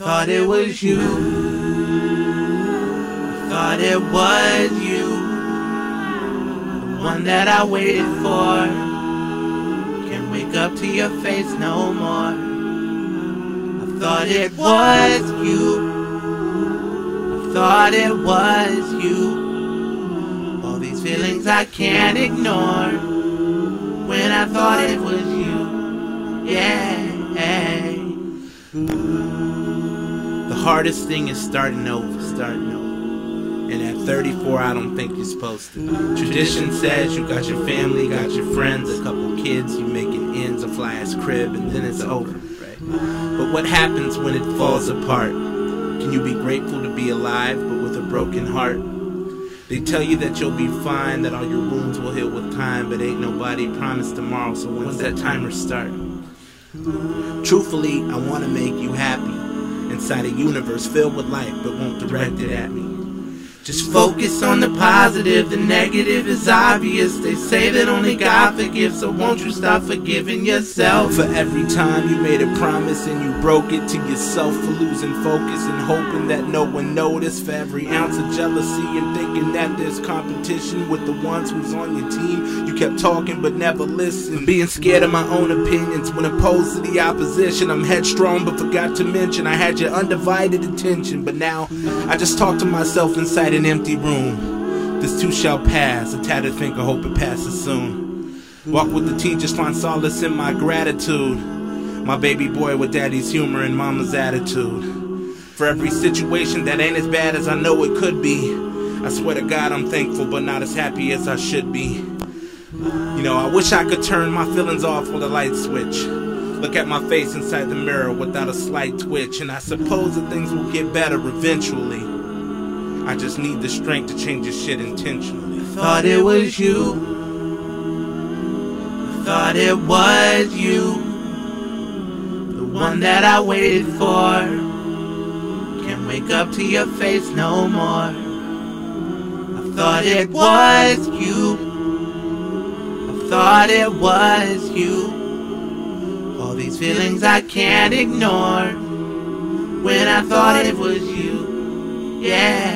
thought it was you. Thought it was you. The one that I waited for. Can't wake up to your face no more. I thought it was you. I thought it was you. All these feelings I can't ignore. When I thought it was you. Yeah. The hardest thing is starting over, starting over. And at 34, I don't think you're supposed to. Tradition says you got your family, got your friends, a couple kids, you making ends, a fly ass crib, and then it's over, right? But what happens when it falls apart? Can you be grateful to be alive, but with a broken heart? They tell you that you'll be fine, that all your wounds will heal with time, but ain't nobody promised tomorrow, so when's that timer start? Truthfully, I wanna make you happy inside a universe filled with light, but won't direct it at me. Just focus on the positive, the negative is obvious. They say that only God forgives, so won't you stop forgiving yourself? For every time you made a promise and you broke it to yourself for losing focus and hoping that no one noticed. For every ounce of jealousy and thinking that there's competition with the ones who's on your team. You kept talking but never listened. Being scared of my own opinions when opposed to the opposition. I'm headstrong but forgot to mention I had your undivided attention. But now I just talk to myself inside an empty room. This too shall pass, a tattered thinker, hope it passes soon. Walk with the tea, just find solace in my gratitude. My baby boy with daddy's humor and mama's attitude. For every situation that ain't as bad as I know it could be. I swear to God I'm thankful, but not as happy as I should be. You know, I wish I could turn my feelings off with a light switch. Look at my face inside the mirror without a slight twitch, and I suppose that things will get better eventually. I just need the strength to change this shit intentionally. I thought it was you. I thought it was you. The one that I waited for. Can't wake up to your face no more. I thought it was you. I thought it was you. All these feelings I can't ignore. When I thought it was you. Yeah.